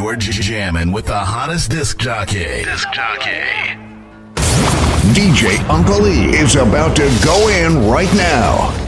You're jamming with the hottest disc jockey. Disc jockey. DJ Uncle E is about to go in right now.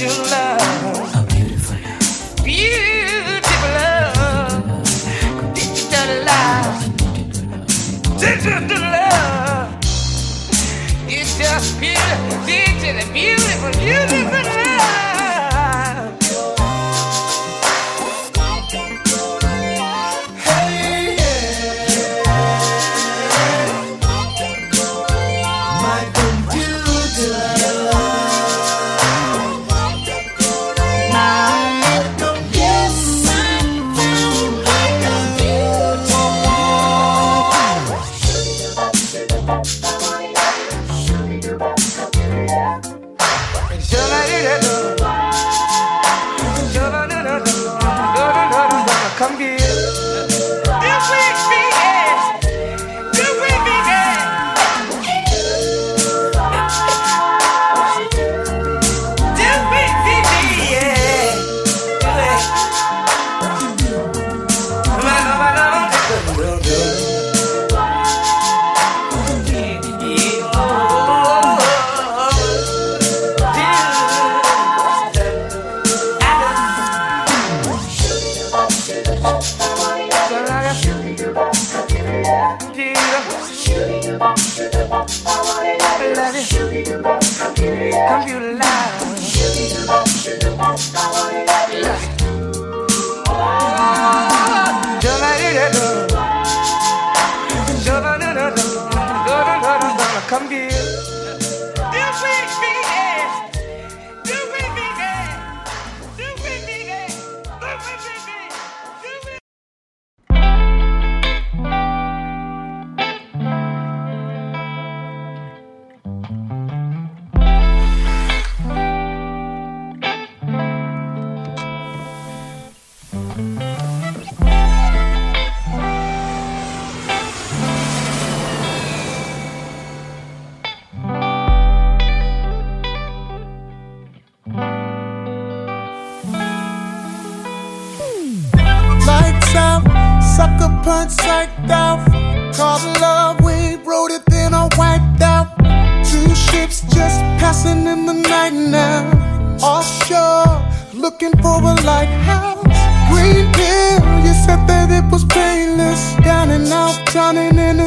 you.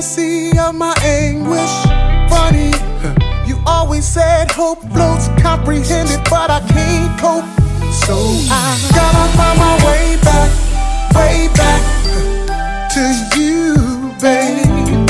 see of my anguish. Funny, you always said hope floats comprehended, but I can't cope. So I gotta find my way back, way back to you, baby.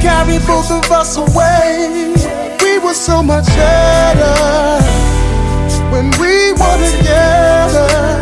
carried both of us away. We were so much better when we were together.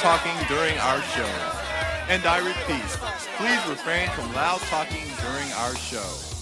talking during our show. And I repeat, please refrain from loud talking during our show.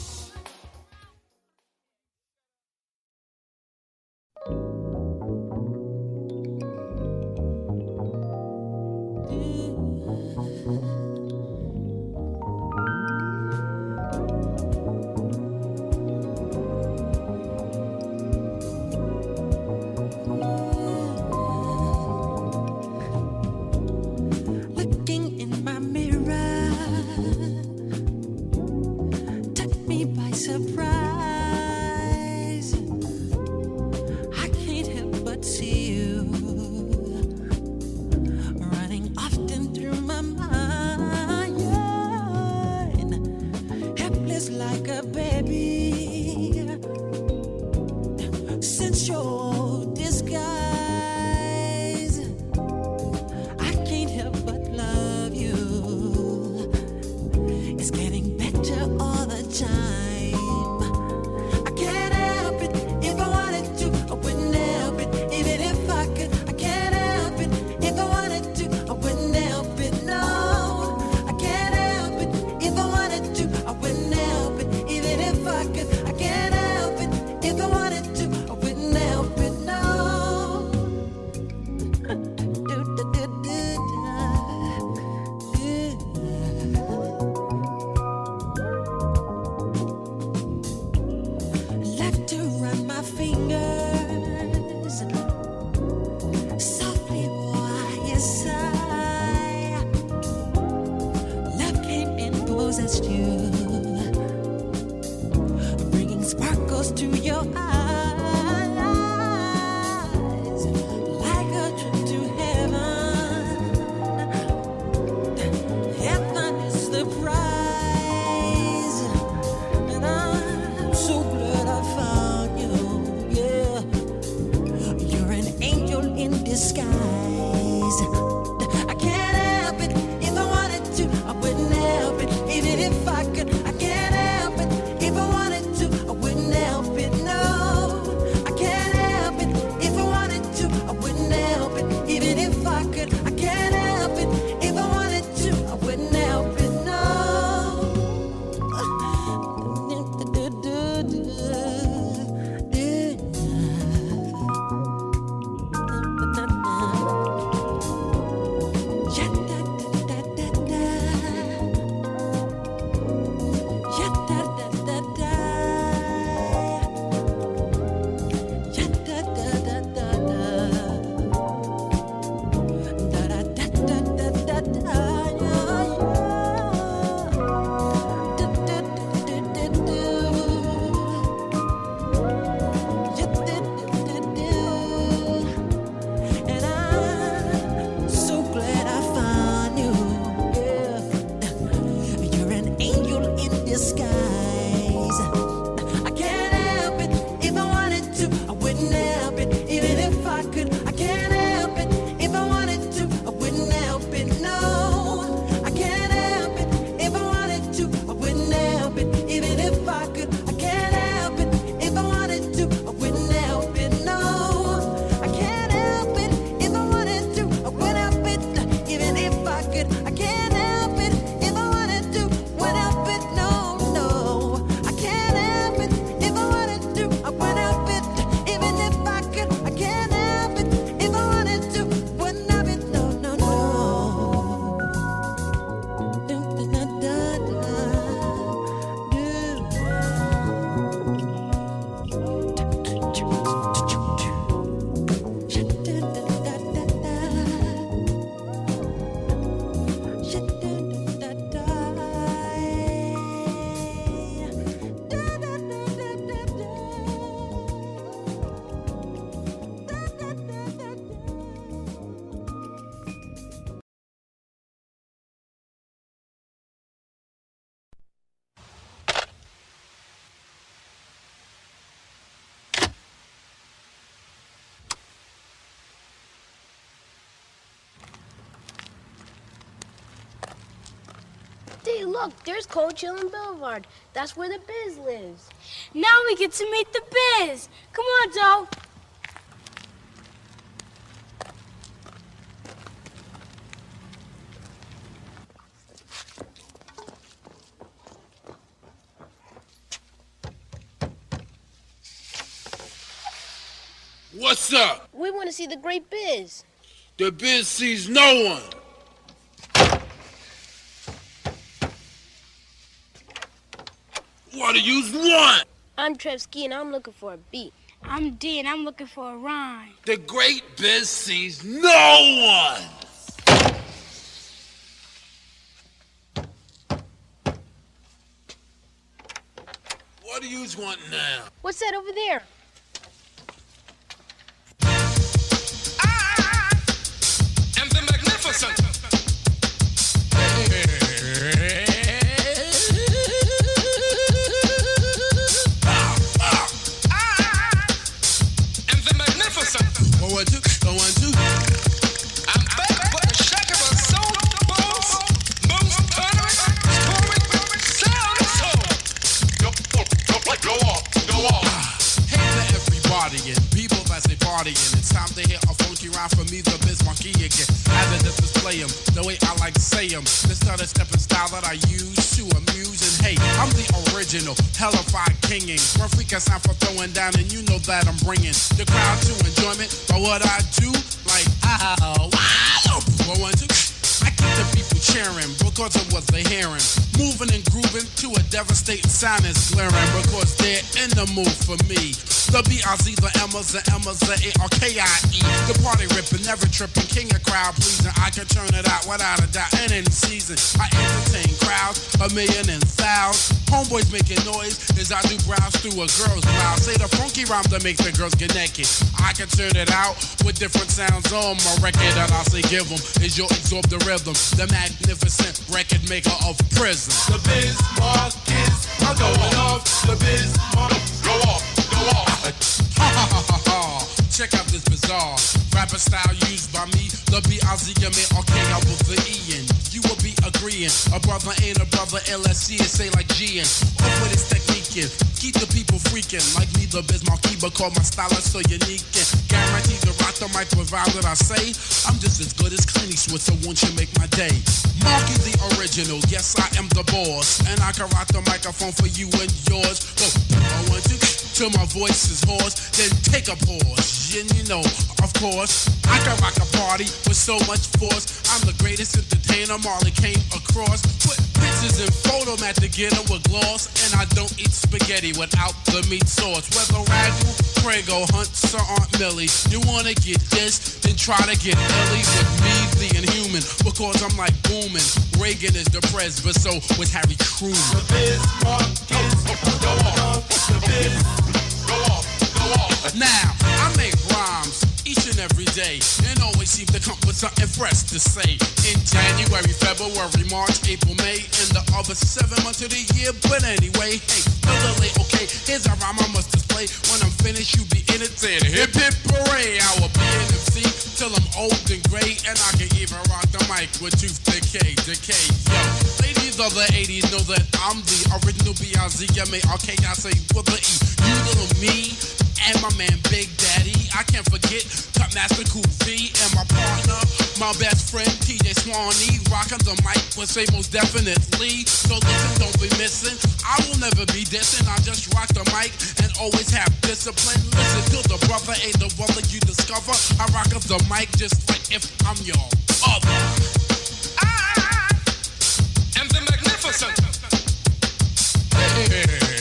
Look, there's Cold Chillin' Boulevard. That's where the Biz lives. Now we get to meet the Biz. Come on, Joe. What's up? We want to see the great Biz. The biz sees no one. What do you want? I'm Trevsky and I'm looking for a beat. I'm D and I'm looking for a rhyme. The great biz sees no one. What do you want now? What's that over there? Because of what they're hearing. Moving and grooving to a devastating is glaring because they're in the mood for me. The B-I-Z, the Emmas, the Emmas, the A-R-K-I-E. The party ripping, never tripping, king of crowd pleasing. I can turn it out without a doubt. And in season, I entertain crowds, a million and thousands. Homeboys making noise as I do browse through a girl's mouth. Say the funky rhyme that makes the girls get naked. I can turn it out with different sounds on my record that I say give 'em is your absorb the rhythm. The magnificent record maker of prison. The biz mark is going off. The biz mark go off, Ha ha ha ha. Check out this bizarre rapper style used by me. The B-I-Z-M-A-R-K, I was the Ian. You will be agreeing. A brother ain't a brother, LSC is say like G and Off with his technique and keep the people freaking. Like me, the Biz but call my style so unique and guaranteed to rock the mic without what I say. I'm just as good as Clint Eastwood, so won't you make my day? Markie the original, yes I am the boss, and I can rock the microphone for you and yours. But I want you till my voice is hoarse, then take a pause. And you know, of course, I can rock a party with so much force. I'm the greatest entertainer Marley came across. Put pictures and photo at the get 'em with gloss, and I don't eat spaghetti without the meat sauce. Whether Ragu, Prego, Hunts, or Aunt Millie, you wanna get this, then try to get Ellie with me, the inhuman, because I'm like booming. Reagan is the pres, but so was Harry Truman. The biz mark is oh, go off. The biz go off, go off. Now, I make rhymes each and every day always seem to come with something fresh to say. In January, February, March, April, May, and the other seven months of the year. But anyway, hey, little late, okay, here's a rhyme I must display. When I'm finished, you be in it, saying hip hip hooray. I will be an MC till I'm old and gray, and I can even rock the mic with tooth decay, decay. Yo, ladies of the 80s know that I'm the original B-I-Z-M-A-R-K, I say with the E. You little me, and my man Big Daddy. I can't forget Cut Master Cool V and my partner, my best friend TJ Swanee. Rocking the mic would say most definitely. So listen, don't be missing. I will never be dissing. I just rock the mic and always have discipline. Listen to the brother, ain't the brother you discover. I rock up the mic just like if I'm your other. Ah, ah, ah. And the magnificent. And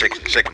have people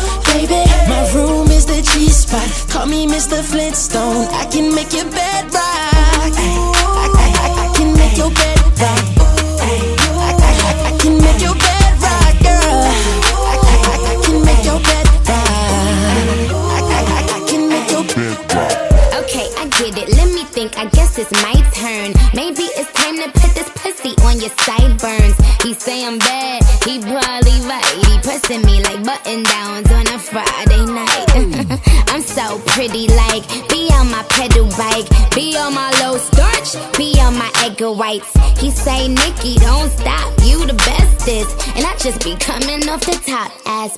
baby. My room is the G spot. Call me Mr. Flintstone. I can make your bed rock. I, I, I, I can make your bed rock. I, I, I can make your bed rock, girl. I, I, I can make your bed rock. I, I, I can make your bed rock. Okay, I get it. Let me think. I guess it's my turn. Maybe it's time to put this pussy on your sideburns. He say I'm bad. He probably right. Me like button downs on a Friday night. I'm so pretty, like be on my pedal bike, be on my low starch, be on my egg whites. He say, Nicki, don't stop. You the bestest, and I just be coming off the top as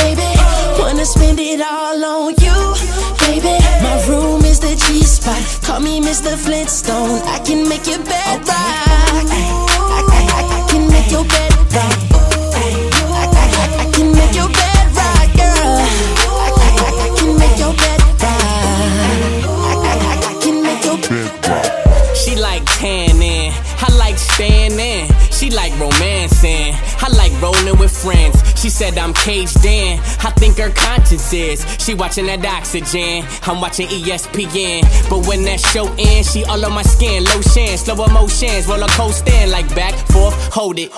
baby. Wanna spend it all on you, baby. My room is the G spot. Call me Mr. Flintstone. I can make your bed oh, rock. I, I, I, I can make your bed rock. I, I, I can make your bed rock, girl. I, I, I can make your bed rock. I, I, I can make your bed rock. She like tanning, I like standing. She like romancing, I like rolling with friends. She said I'm caged in, I think her conscience is. She watching that oxygen, I'm watching ESPN. But when that show ends, she all on my skin, lotion, slow emotions, roller coaster, like back, forth, hold it.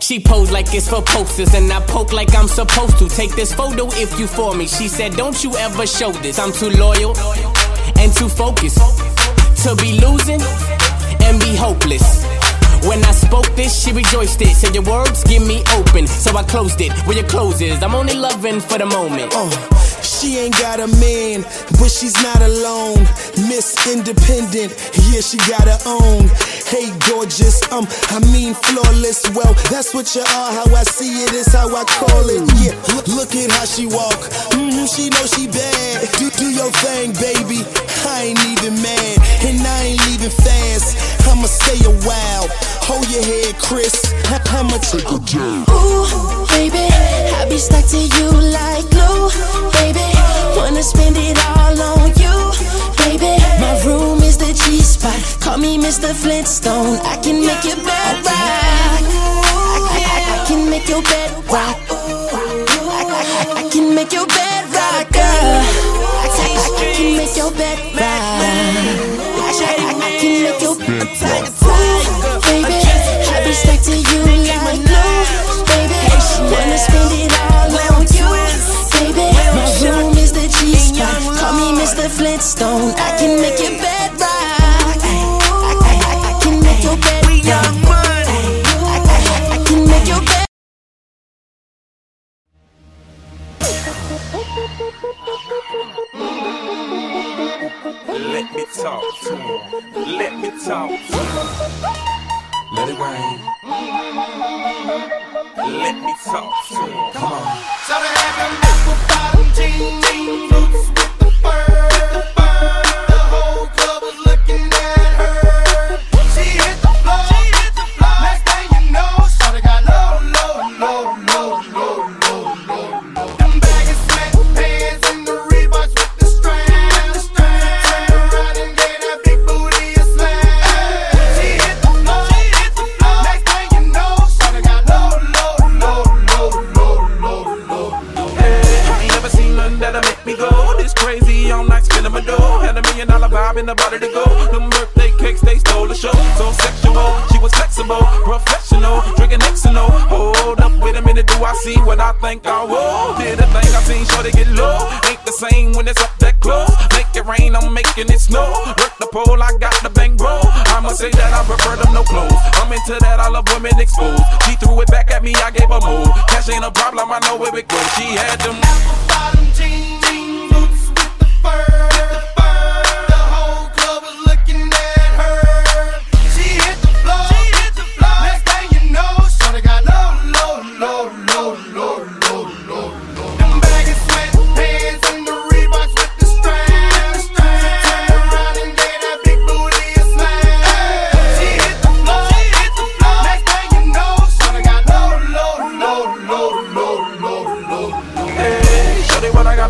She pose like it's for posters, and I poke like I'm supposed to. Take this photo if you for me. She said, Don't you ever show this. I'm too loyal and too focused to be losing and be hopeless. When I spoke this, she rejoiced it. Said your words give me open, so I closed it. Where your clothes is, I'm only loving for the moment. Uh, she ain't got a man, but she's not alone. Miss Independent, yeah, she got her own. Hey, gorgeous, um, I mean flawless. Well, that's what you are. How I see it is how I call it. Yeah, look, look at how she walk. hmm she know she bad. Do do your thing, baby. I ain't even mad, and I ain't leaving fast. I'ma stay a while. Hold your head, Chris. I- I'ma take a jab. Ooh, baby, I be stuck to you like glue, baby. Wanna spend it all on you, baby. My room is the G spot. Call me Mr. Flintstone. I can make your bed rock. I, I- I can make your bed rock. I, I- I can make your bed rock, girl. I, I- I can make your bed rock. I, I- I can make your bed rock. Baby, I be stuck to you like. Wanna spend it all on you, baby. My room is the G spot. Call me Mr. Flintstone. I can make your bed rock. I, I- I can make your bed rock. I, I- I can make your bed. Let me talk to him. Let me talk to him. Let it rain. Let me talk to him. Come on. So they have them bottom jean, jean boots with the fur, been about it to go. The birthday cakes, they stole the show. So sexual, she was flexible, professional, drinking Xano. Hold up, wait a minute, do I see what I think I will? Did a thing I seen, sure they get low. Ain't the same when it's up that close. Make it rain, I'm making it snow. Work the pole, I got the bang bro. I'ma say that I prefer them no clothes. I'm into that, I love women exposed. She threw it back at me, I gave her move. Cash ain't a problem, I know where it goes. She had them apple bottom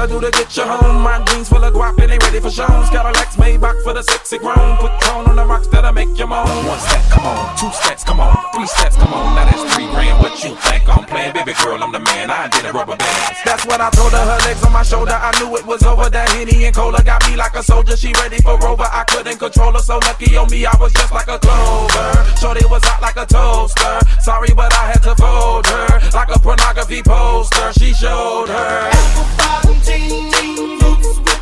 gotta do to get home. My jeans full of guap and they ready for shows. Cadillacs made back for the sexy grown. Put tone on the rocks that'll make you moan. One step, come on. Two steps, come on. Three steps, come on. Now that's three grand. What you think I'm playing? Baby girl, I'm the man. I did a rubber band. That's what I told her. Her legs on my shoulder. I knew it was over. That Henny and Cola got me like a soldier. She ready for Rover. I couldn't control her. So lucky on me, I was just like a clover. Shorty was hot like a toaster. Sorry, but I had to fold her like a pornography poster. She showed her. Apple Ding ding, boots with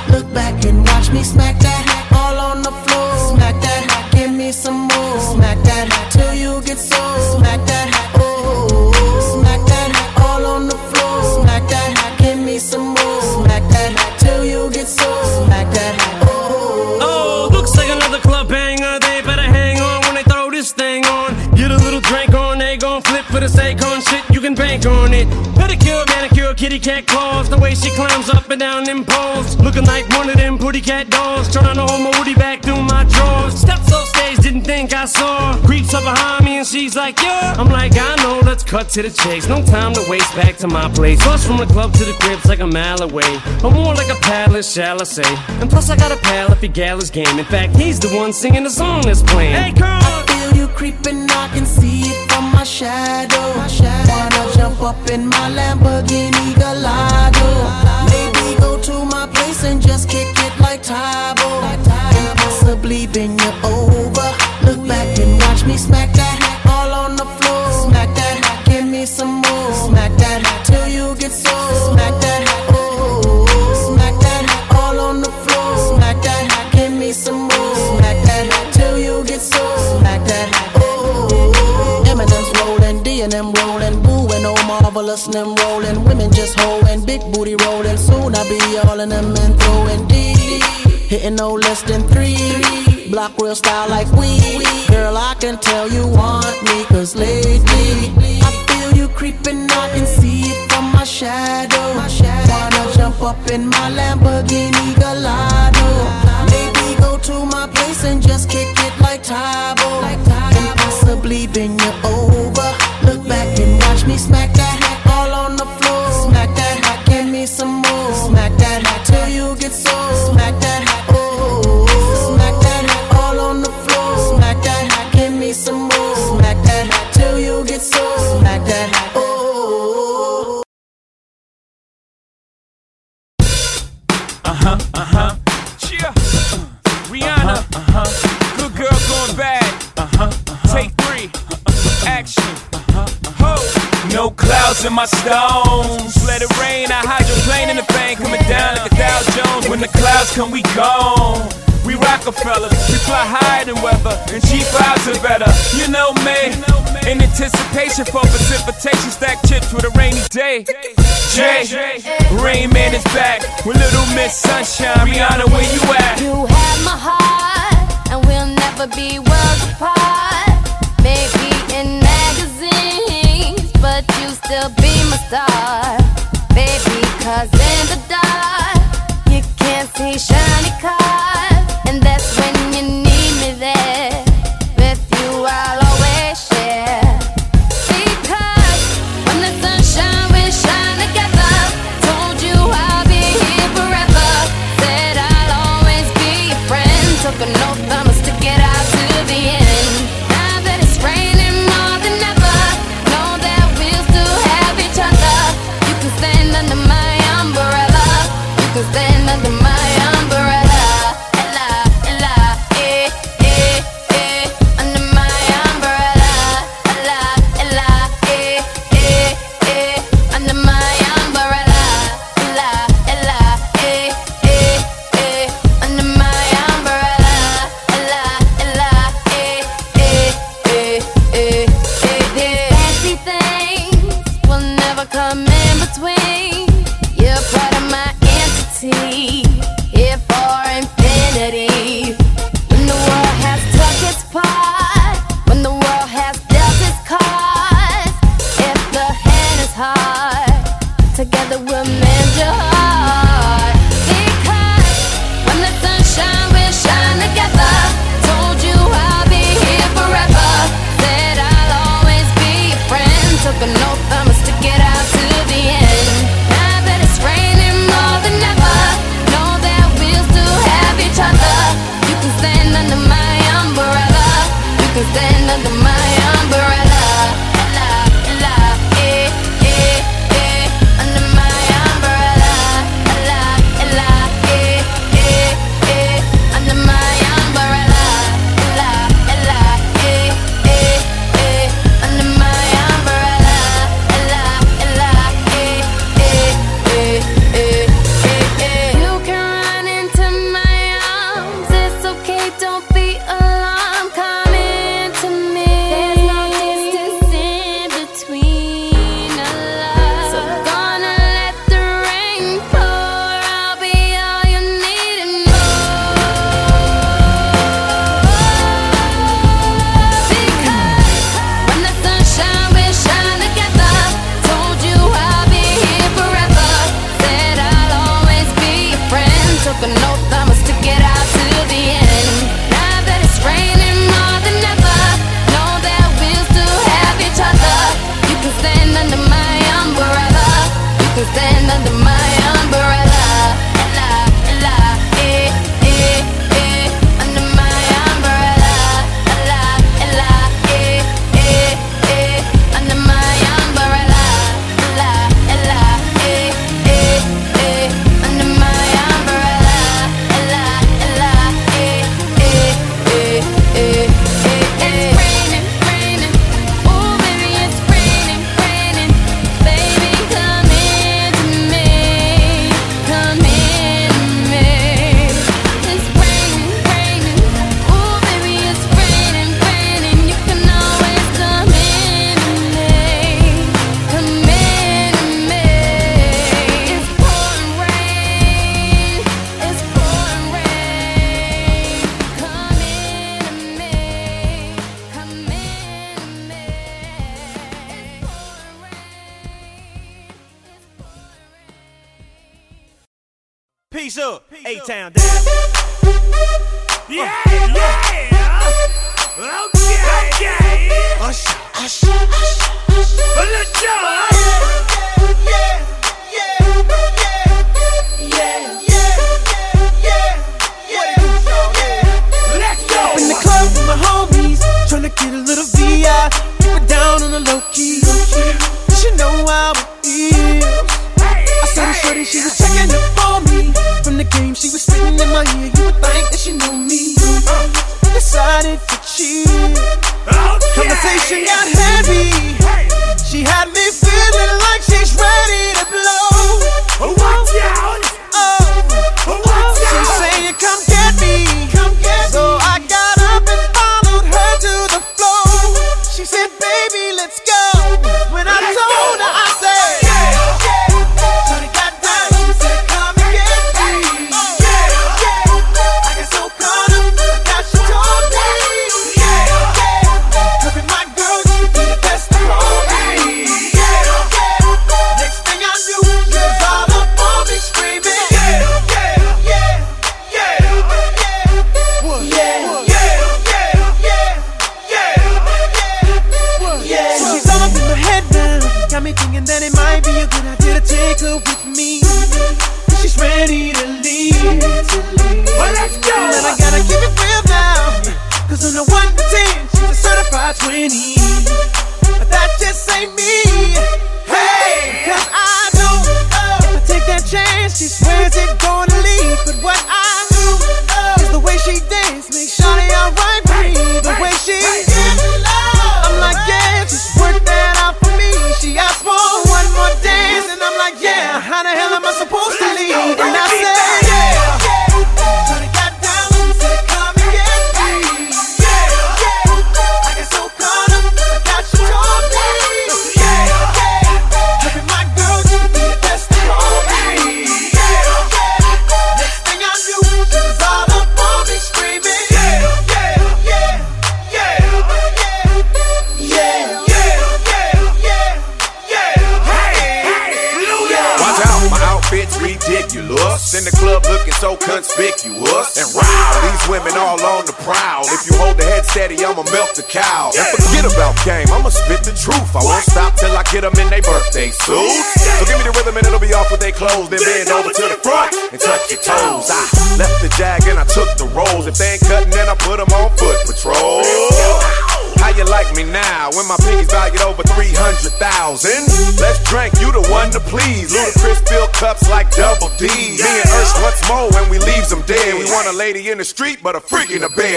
Look back and watch me smack that hat all on the floor. Smack that, hat, give me some more. Smack that hat till you get so. Smack that, oh. Smack that hat all on the floor. Smack that, hat, give me some more. Smack that till you get so. Oh, smack that, oh. Oh, looks like another club banger. They better hang on when they throw this thing on. Get a little drink on, they gon' flip for the sake on shit. You can bank on it. Pedicure, manicure, kitty cat claws. The way she climbs up and down them poles. Looking like one of them pretty cat dolls. Trying to hold my woody back through my drawers. Steps off stage, didn't think I saw. her. Creeps up behind me and she's like, yeah. I'm like, I know, let's cut to the chase. No time to waste back to my place. Bus from the club to the crib's like a mile away. Or more like a palace, shall I say. And plus, I got a pal if your gal is game. In fact, he's the one singing the song that's playing. Hey, girl! I feel you creeping, I can see it from my shadow. Wanna jump up in my Lamborghini Gallardo? Maybe go to my place and just kick it like Tae Bo. And possibly bend you over. Look back and watch me smack that and them rolling. Women just holding, big booty rolling. Soon I be all in them and throwing D. Hitting no less than three. Block real style like we. Girl, I can tell you want me, cause lately I feel you creeping, I can see it from my shadow. Wanna jump up in my Lamborghini Gallardo. Maybe go to my place and just kick it like Tae Bo. And possibly bend you in my stones. Let it rain. I hydroplane in the bank. Coming down like a Dow Jones. When the clouds come, we gone. We Rockefellers, we fly higher than weather, and G5s are better. You know me, in anticipation for precipitation, stack chips with a rainy day. Jay, Rain Man is back with Little Miss Sunshine. Rihanna, where you at? You have my heart, and we'll never be worlds apart. Maybe still be my star. Baby, cause in the dark, you can't see shiny cars.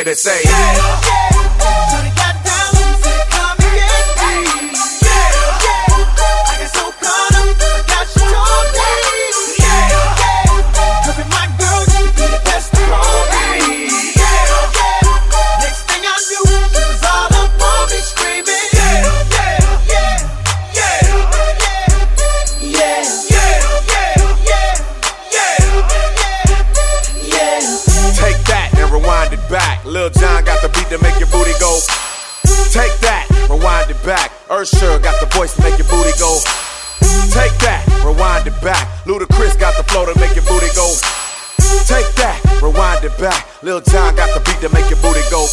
That say, back. Lil Jon got the beat to make your booty go.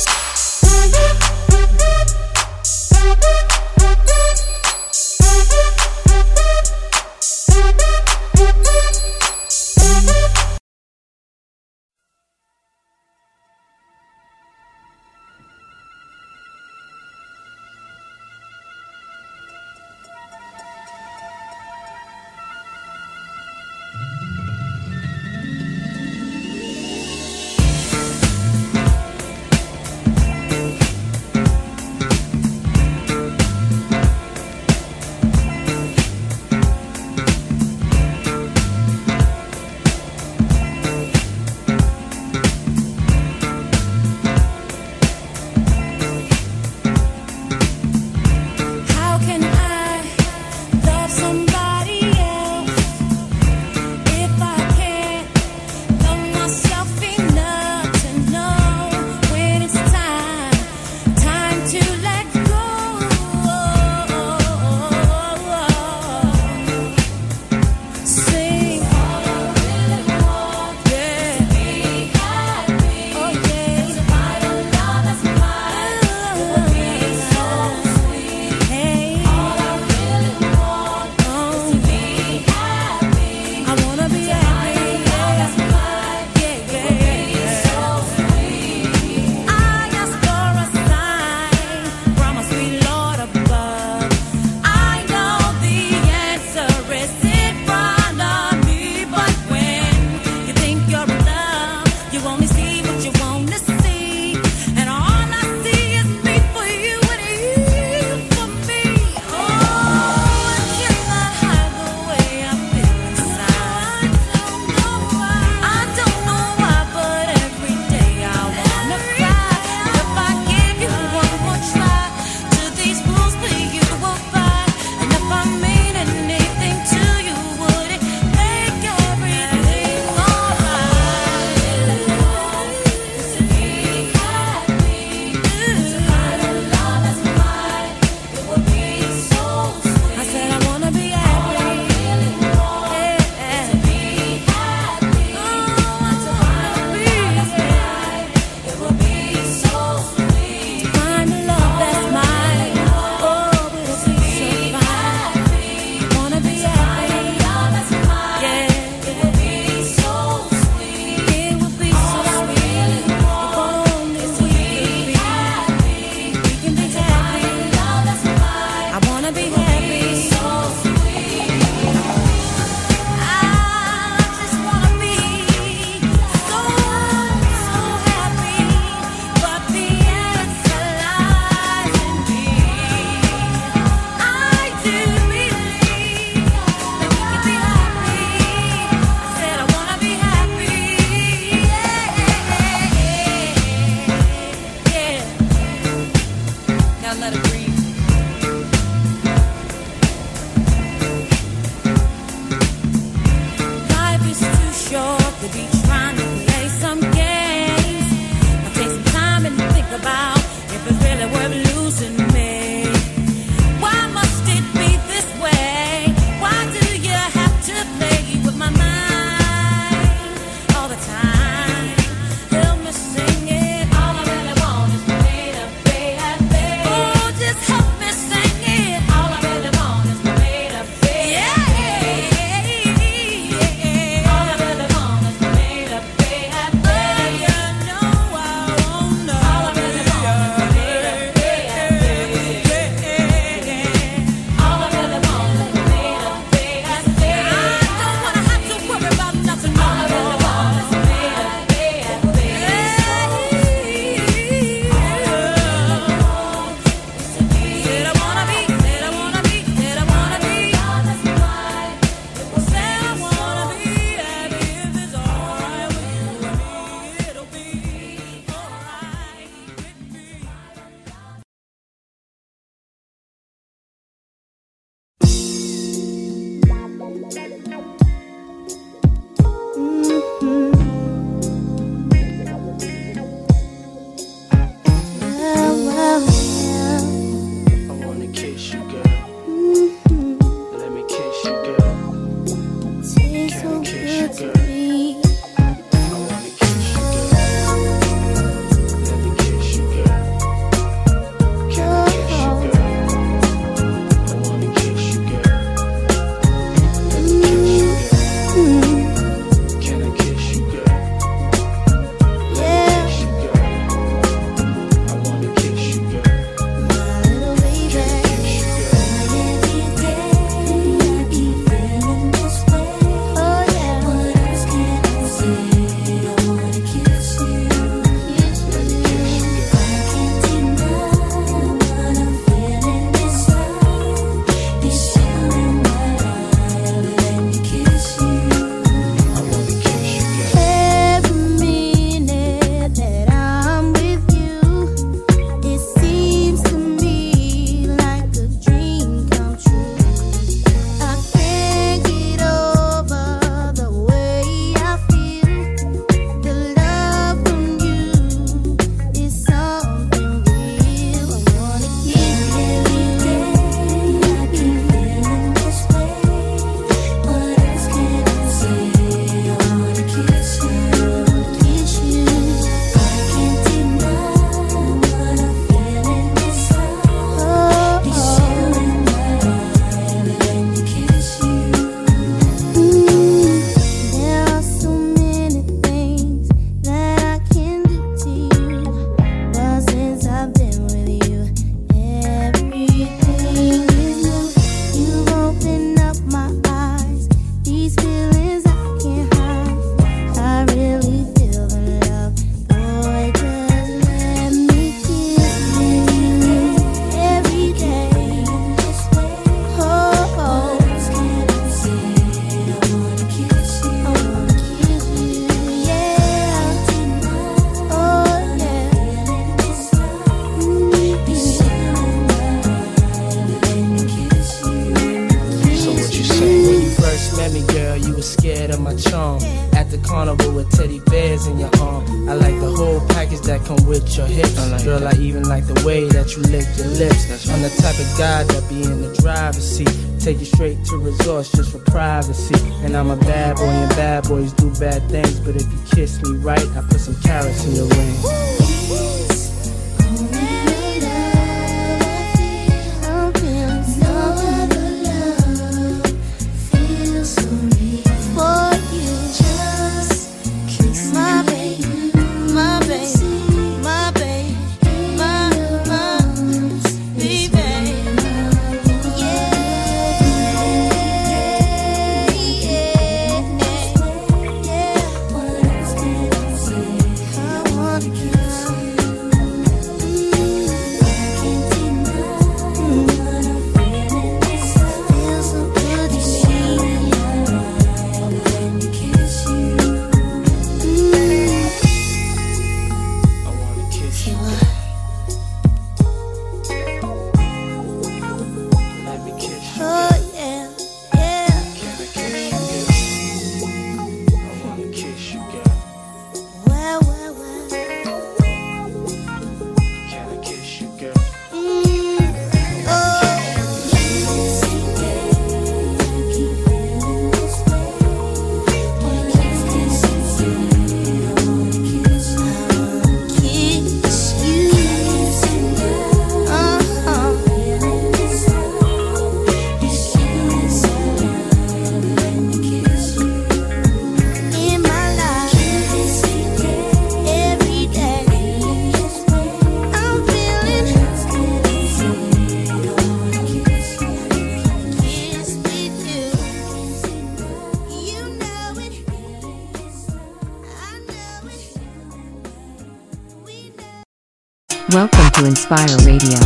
Fire Radio.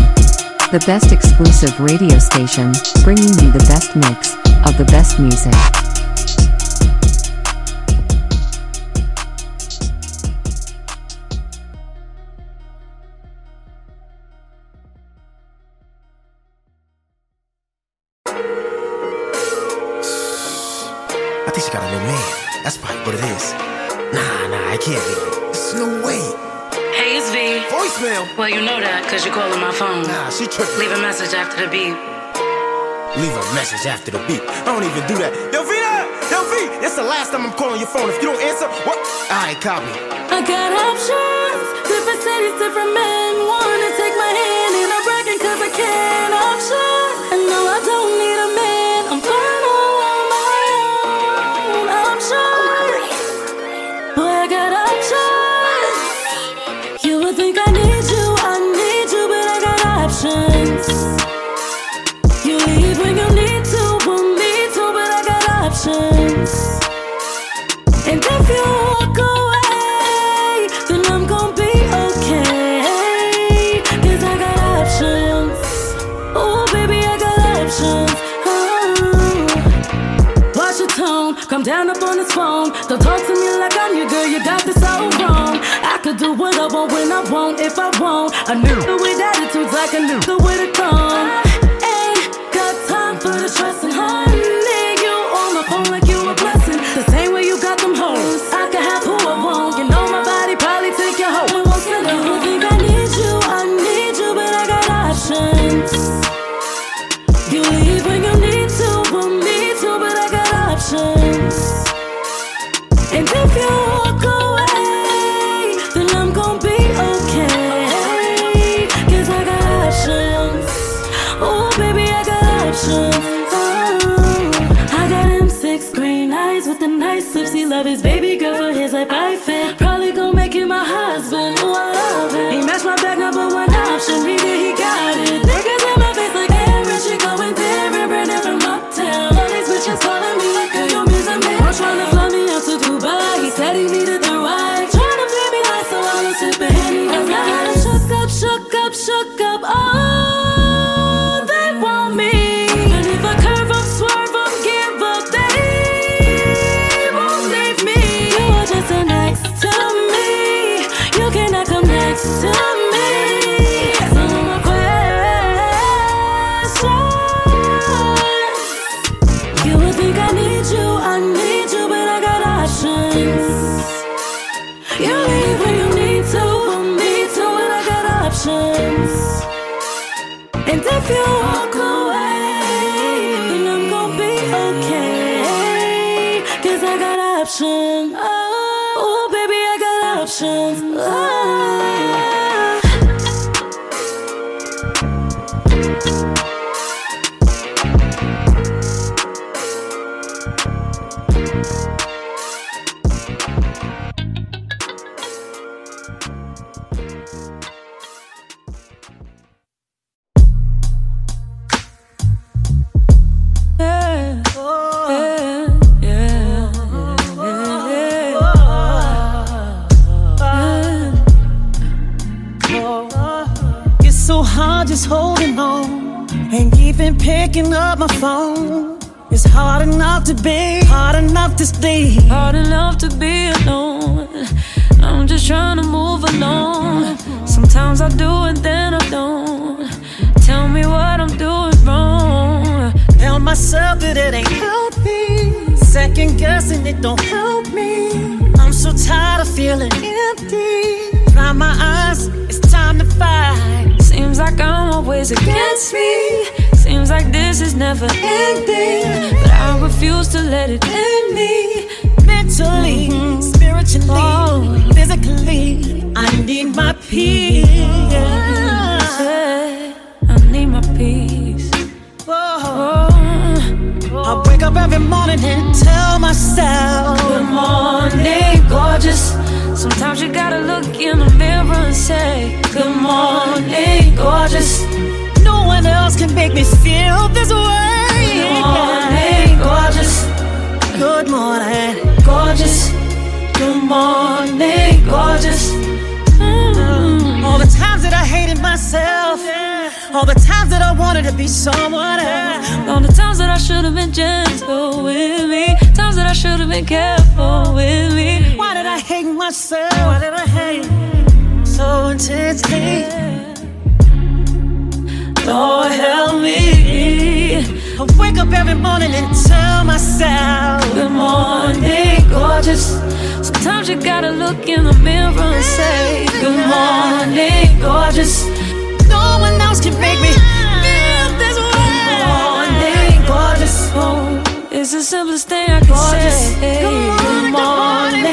The best exclusive radio station, bringing you the best mix of the best music. she tripping. Leave a message after the beep. Leave a message after the beep. I don't even do that. Yo, Vina! It's the last time I'm calling your phone. If you don't answer, what? Alright, copy. I got options, different cities, different men. Wanna take my hand and I'm cause I can. what I want when I want, if I want. I A nigga with attitudes like a nigga with a comb. Ain't got time for the stress and home. love is. Let it should have been gentle with me. Times that I should have been careful with me. Why did I hate myself? Why did I hate so intensely? Lord help me. I wake up every morning and tell myself, Good morning, gorgeous. Sometimes you gotta look in the mirror and say, Good morning, gorgeous. No one else can make me the simplest thing I can say. Good morning, Good morning,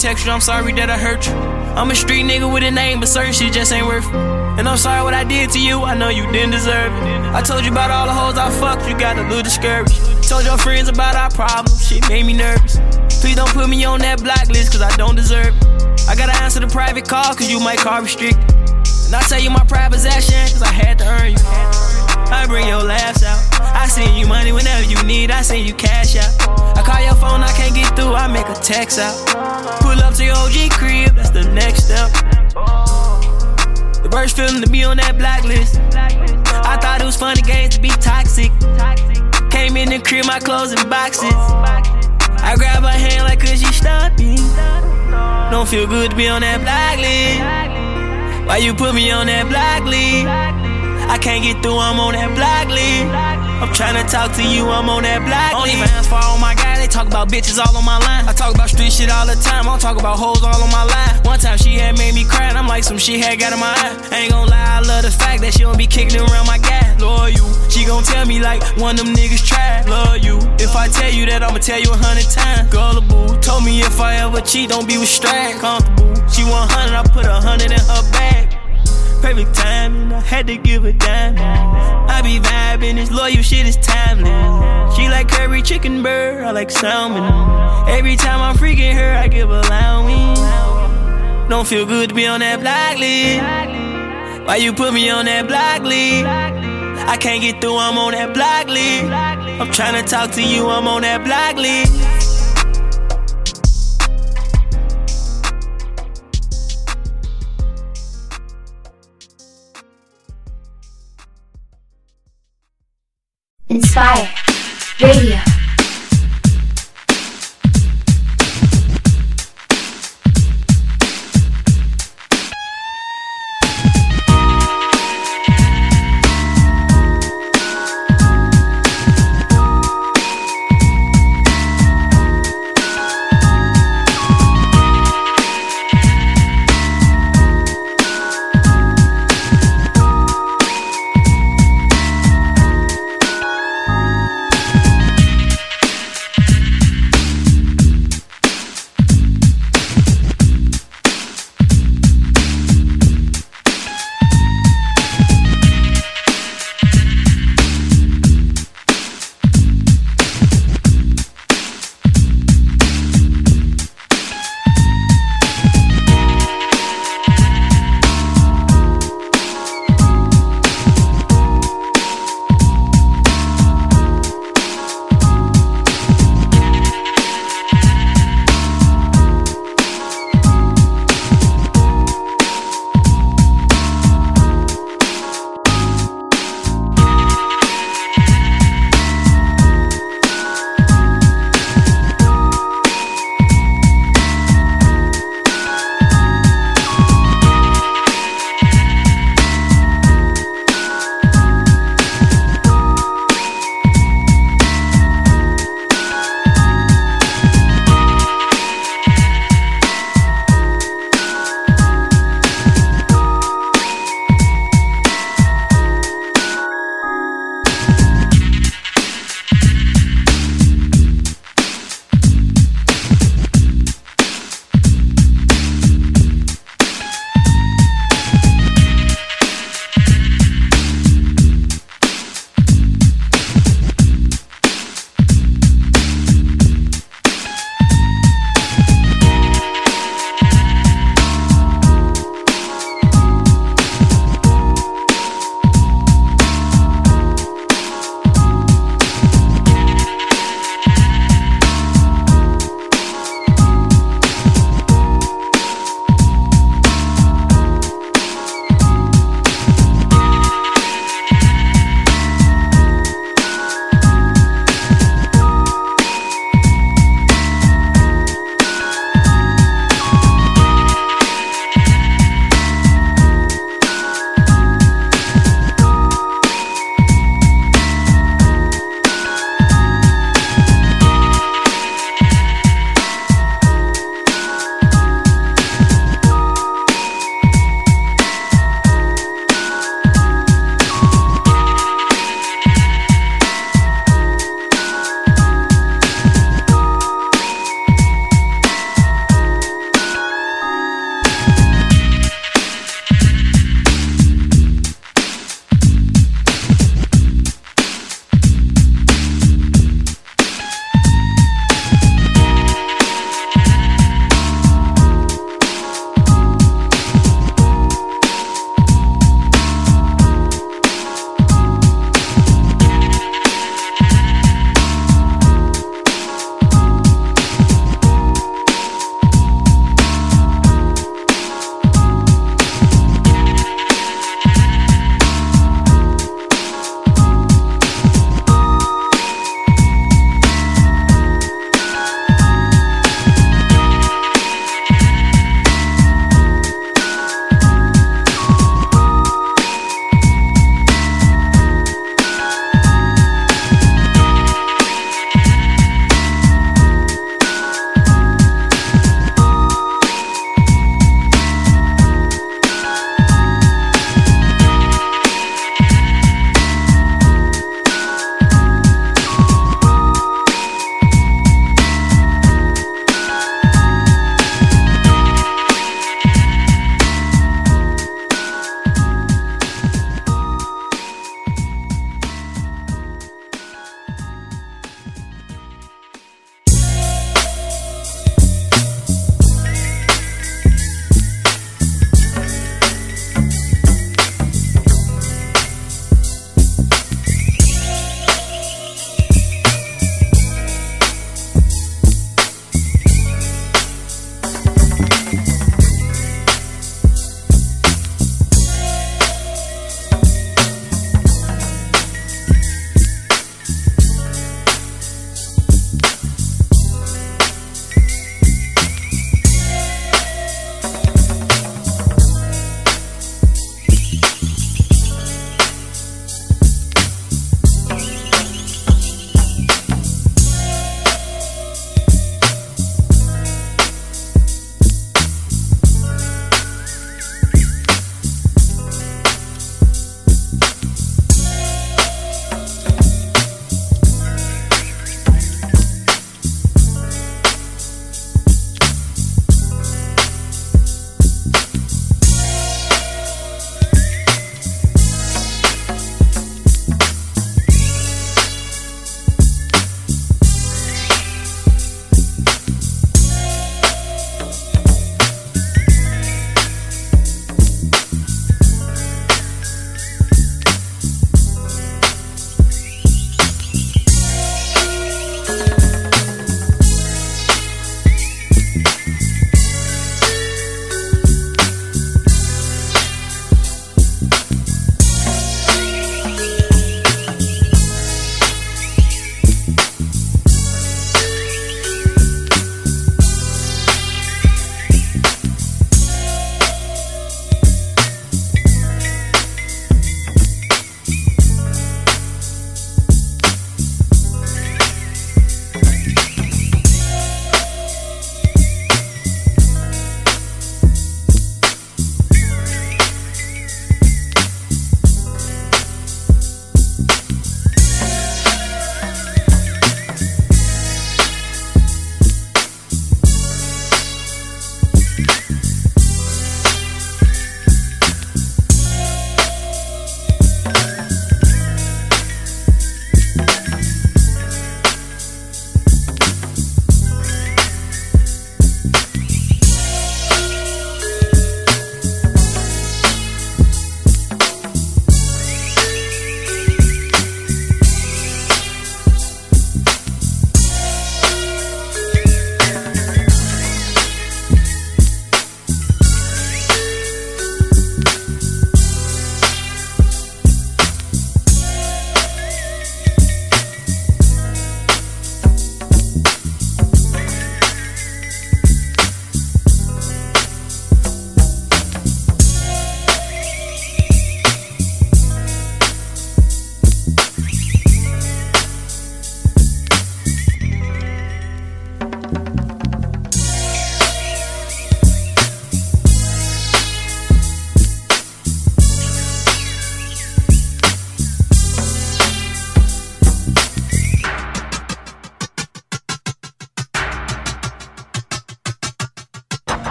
text you. I'm sorry that I hurt you. I'm a street nigga with a name, but certain shit just ain't worth it. And I'm sorry what I did to you. I know you didn't deserve it. I told you about all the hoes I fucked. You got a little discouraged. Told your friends about our problems. Shit made me nervous. Please don't put me on that blacklist, cause I don't deserve it. I gotta answer the private call, cause you might call restricted. And I tell you my private possession, cause I had to earn you. I bring your laughs out. I send you money whenever you need. I send you cash out. I call your phone, I can't get through. I make a text out. Pull up to your OG crib, that's the next step. The worst feeling to be on that blacklist. I thought it was funny games to be toxic. Came in the crib, my clothes in boxes. I grab her hand like could she stop me? Don't feel good to be on that blacklist. Why you put me on that blacklist? I can't get through, I'm on that blacklist. I'm tryna talk to you, I'm on that blacklist. Only fans my talk about bitches all on my line. I talk about street shit all the time, I don't talk about hoes all on my line. One time she had made me cry, and I'm like some shit had got in my eye. Ain't gon' lie, I love the fact that she don't be kicking around my guy. Love you, she gon' tell me like one of them niggas tried. Love you, if I tell you that, I'ma tell you a hundred times. Gullible, told me if I ever cheat, don't be with strag. Comfortable, she 100, I put a hundred in her bag. Perfect timing, I had to give her diamonds. I be vibing, this loyal shit is timeless. She like curry chicken bird, I like salmon. Every time I'm freaking her, I give her allowance. Don't feel good to be on that black list. Why you put me on that black list? I can't get through, I'm on that black list. I'm trying to talk to you, I'm on that black list. Enspire Radio.